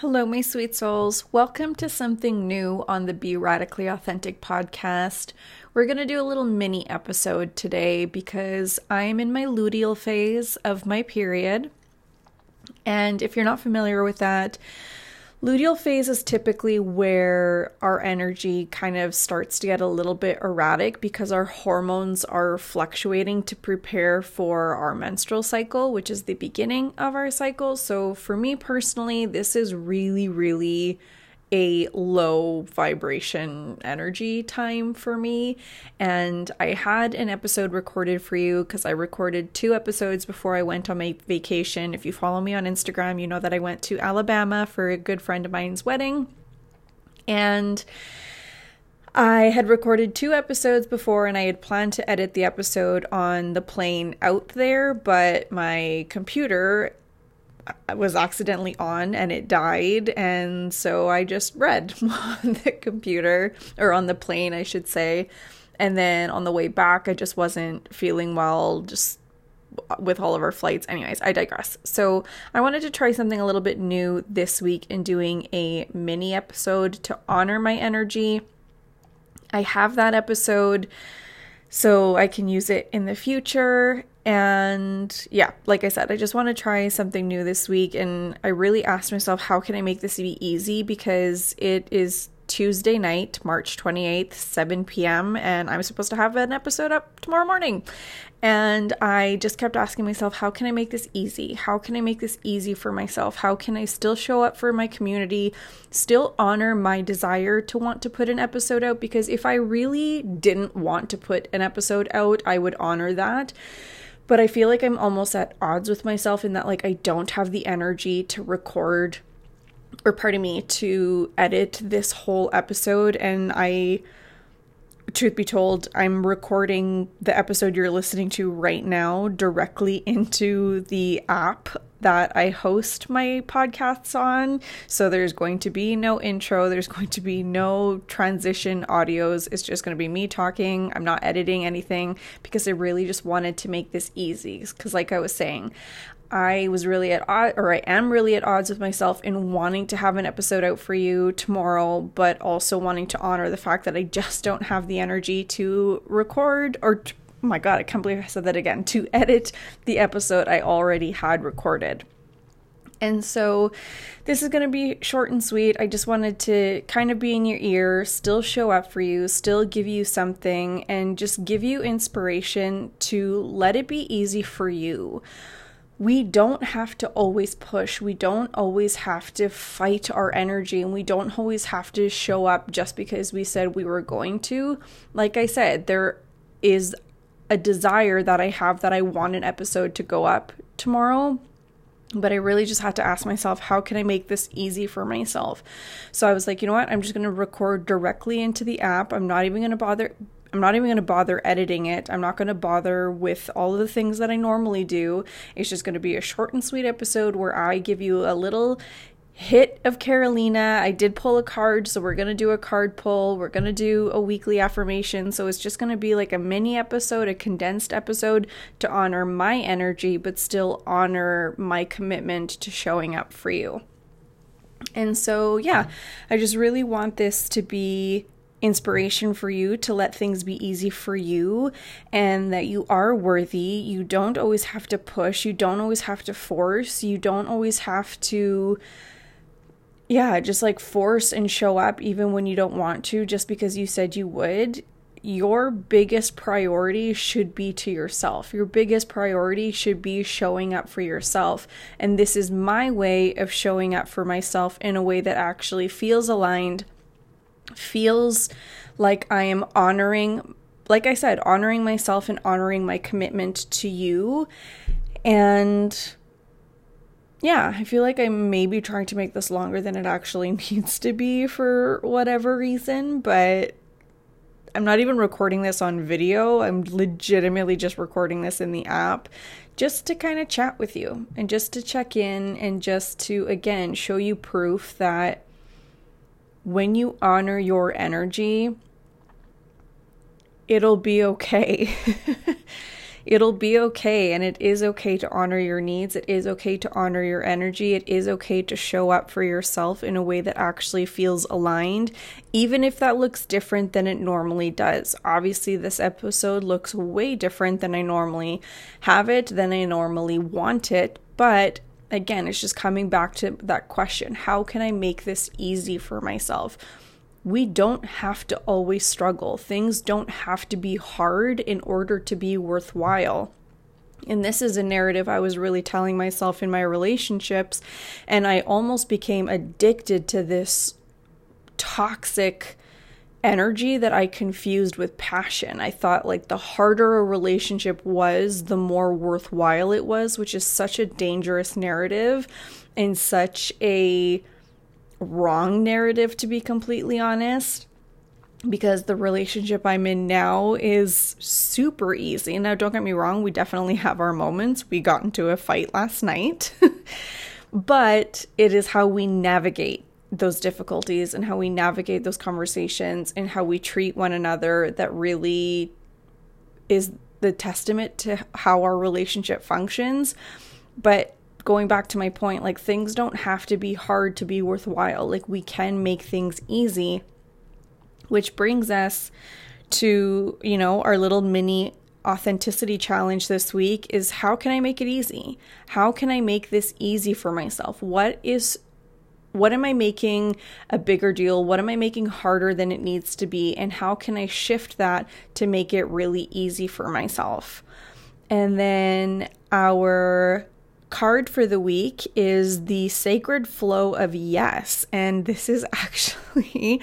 Hello, my sweet souls. Welcome to something new on the Be Radically Authentic podcast. We're going to do a little mini episode today because I'm in my luteal phase of my period. And if you're not familiar with that, Luteal phase is typically where our energy kind of starts to get a little bit erratic because our hormones are fluctuating to prepare for our menstrual cycle, which is the beginning of our cycle. So, for me personally, this is really, really a low vibration energy time for me. And I had an episode recorded for you because I recorded two episodes before I went on my vacation. If you follow me on Instagram, you know that I went to Alabama for a good friend of mine's wedding. And I had recorded two episodes before and I had planned to edit the episode on the plane out there, but my computer was accidentally on and it died and so I just read on the computer or on the plane I should say. And then on the way back I just wasn't feeling well just with all of our flights. Anyways I digress. So I wanted to try something a little bit new this week in doing a mini episode to honor my energy. I have that episode so I can use it in the future and yeah, like I said, I just want to try something new this week. And I really asked myself, how can I make this be easy? Because it is Tuesday night, March 28th, 7 p.m., and I'm supposed to have an episode up tomorrow morning. And I just kept asking myself, how can I make this easy? How can I make this easy for myself? How can I still show up for my community, still honor my desire to want to put an episode out? Because if I really didn't want to put an episode out, I would honor that but I feel like I'm almost at odds with myself in that like I don't have the energy to record or pardon me to edit this whole episode and I truth be told, I'm recording the episode you're listening to right now directly into the app that I host my podcasts on. So there's going to be no intro, there's going to be no transition audios. It's just going to be me talking. I'm not editing anything because I really just wanted to make this easy. Because, like I was saying, I was really at odds, or I am really at odds with myself in wanting to have an episode out for you tomorrow, but also wanting to honor the fact that I just don't have the energy to record or, to, oh my God, I can't believe I said that again, to edit the episode I already had recorded. And so this is going to be short and sweet. I just wanted to kind of be in your ear, still show up for you, still give you something, and just give you inspiration to let it be easy for you we don't have to always push. We don't always have to fight our energy and we don't always have to show up just because we said we were going to. Like I said, there is a desire that I have that I want an episode to go up tomorrow. But I really just had to ask myself, how can I make this easy for myself? So I was like, you know what? I'm just going to record directly into the app. I'm not even going to bother I'm not even going to bother editing it. I'm not going to bother with all of the things that I normally do. It's just going to be a short and sweet episode where I give you a little hit of Carolina. I did pull a card, so we're going to do a card pull. We're going to do a weekly affirmation. So it's just going to be like a mini episode, a condensed episode to honor my energy, but still honor my commitment to showing up for you. And so, yeah, I just really want this to be inspiration for you to let things be easy for you and that you are worthy. You don't always have to push, you don't always have to force, you don't always have to yeah, just like force and show up even when you don't want to just because you said you would. Your biggest priority should be to yourself. Your biggest priority should be showing up for yourself. And this is my way of showing up for myself in a way that actually feels aligned feels like I am honoring, like I said, honoring myself and honoring my commitment to you. And yeah, I feel like I may be trying to make this longer than it actually needs to be for whatever reason, but I'm not even recording this on video. I'm legitimately just recording this in the app just to kind of chat with you and just to check in and just to, again, show you proof that when you honor your energy, it'll be okay. It'll be okay. And it is okay to honor your needs. It is okay to honor your energy. It is okay to show up for yourself in a way that actually feels aligned, even if that looks different than it normally does. Obviously, this episode looks way different than I normally have it, than I normally want it. But again, it's just coming back to that question how can I make this easy for myself? We don't have to always struggle. Things don't have to be hard in order to be worthwhile. And this is a narrative I was really telling myself in my relationships. And I almost became addicted to this toxic energy that I confused with passion. I thought like the harder a relationship was, the more worthwhile it was, which is such a dangerous narrative and such a wrong narrative to be completely honest. Because the relationship I'm in now is super easy. Now, don't get me wrong, we definitely have our moments. We got into a fight last night, but it is how we navigate those difficulties and how we navigate those conversations and how we treat one another that really is the testament to how our relationship functions. But going back to my point, like things don't have to be hard to be worthwhile. Like we can make things easy, which brings us to, you know, our little mini authenticity challenge this week is how can I make it easy? How can I make this easy for myself? What is what am I making a bigger deal? What am I making harder than it needs to be? And how can I shift that to make it really easy for myself? And then our card for the week is the sacred flow of yes. And this is actually,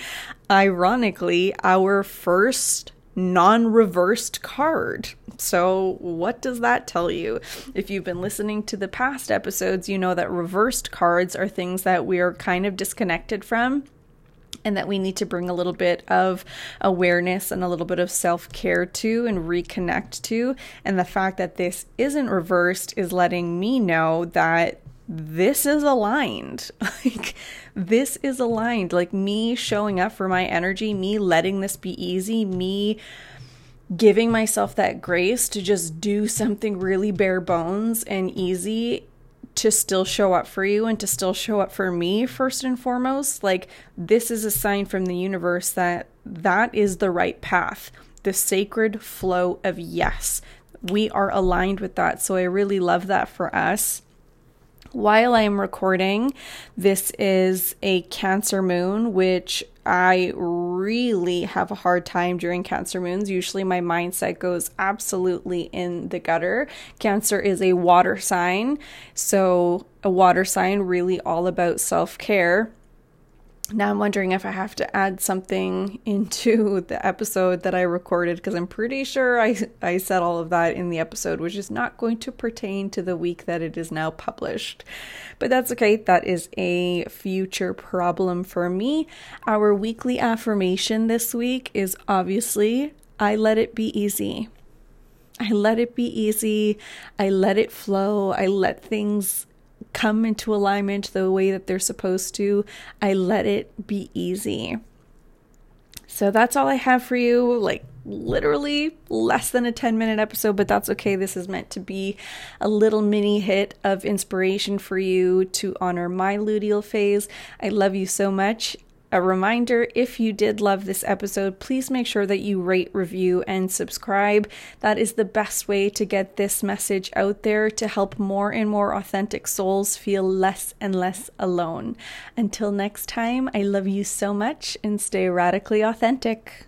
ironically, our first non reversed card. So, what does that tell you? If you've been listening to the past episodes, you know that reversed cards are things that we are kind of disconnected from and that we need to bring a little bit of awareness and a little bit of self care to and reconnect to. And the fact that this isn't reversed is letting me know that this is aligned. Like, this is aligned. Like, me showing up for my energy, me letting this be easy, me giving myself that grace to just do something really bare bones and easy to still show up for you and to still show up for me first and foremost like this is a sign from the universe that that is the right path the sacred flow of yes we are aligned with that so i really love that for us while I'm recording, this is a Cancer moon, which I really have a hard time during Cancer moons. Usually, my mindset goes absolutely in the gutter. Cancer is a water sign, so a water sign really all about self care. Now I'm wondering if I have to add something into the episode that I recorded because I'm pretty sure I I said all of that in the episode, which is not going to pertain to the week that it is now published. But that's okay. That is a future problem for me. Our weekly affirmation this week is obviously I let it be easy. I let it be easy. I let it flow. I let things come into alignment the way that they're supposed to. I let it be easy. So that's all I have for you. Like, literally less than a 10 minute episode, but that's okay. This is meant to be a little mini hit of inspiration for you to honor my luteal phase. I love you so much. A reminder if you did love this episode, please make sure that you rate, review, and subscribe. That is the best way to get this message out there to help more and more authentic souls feel less and less alone. Until next time, I love you so much and stay radically authentic.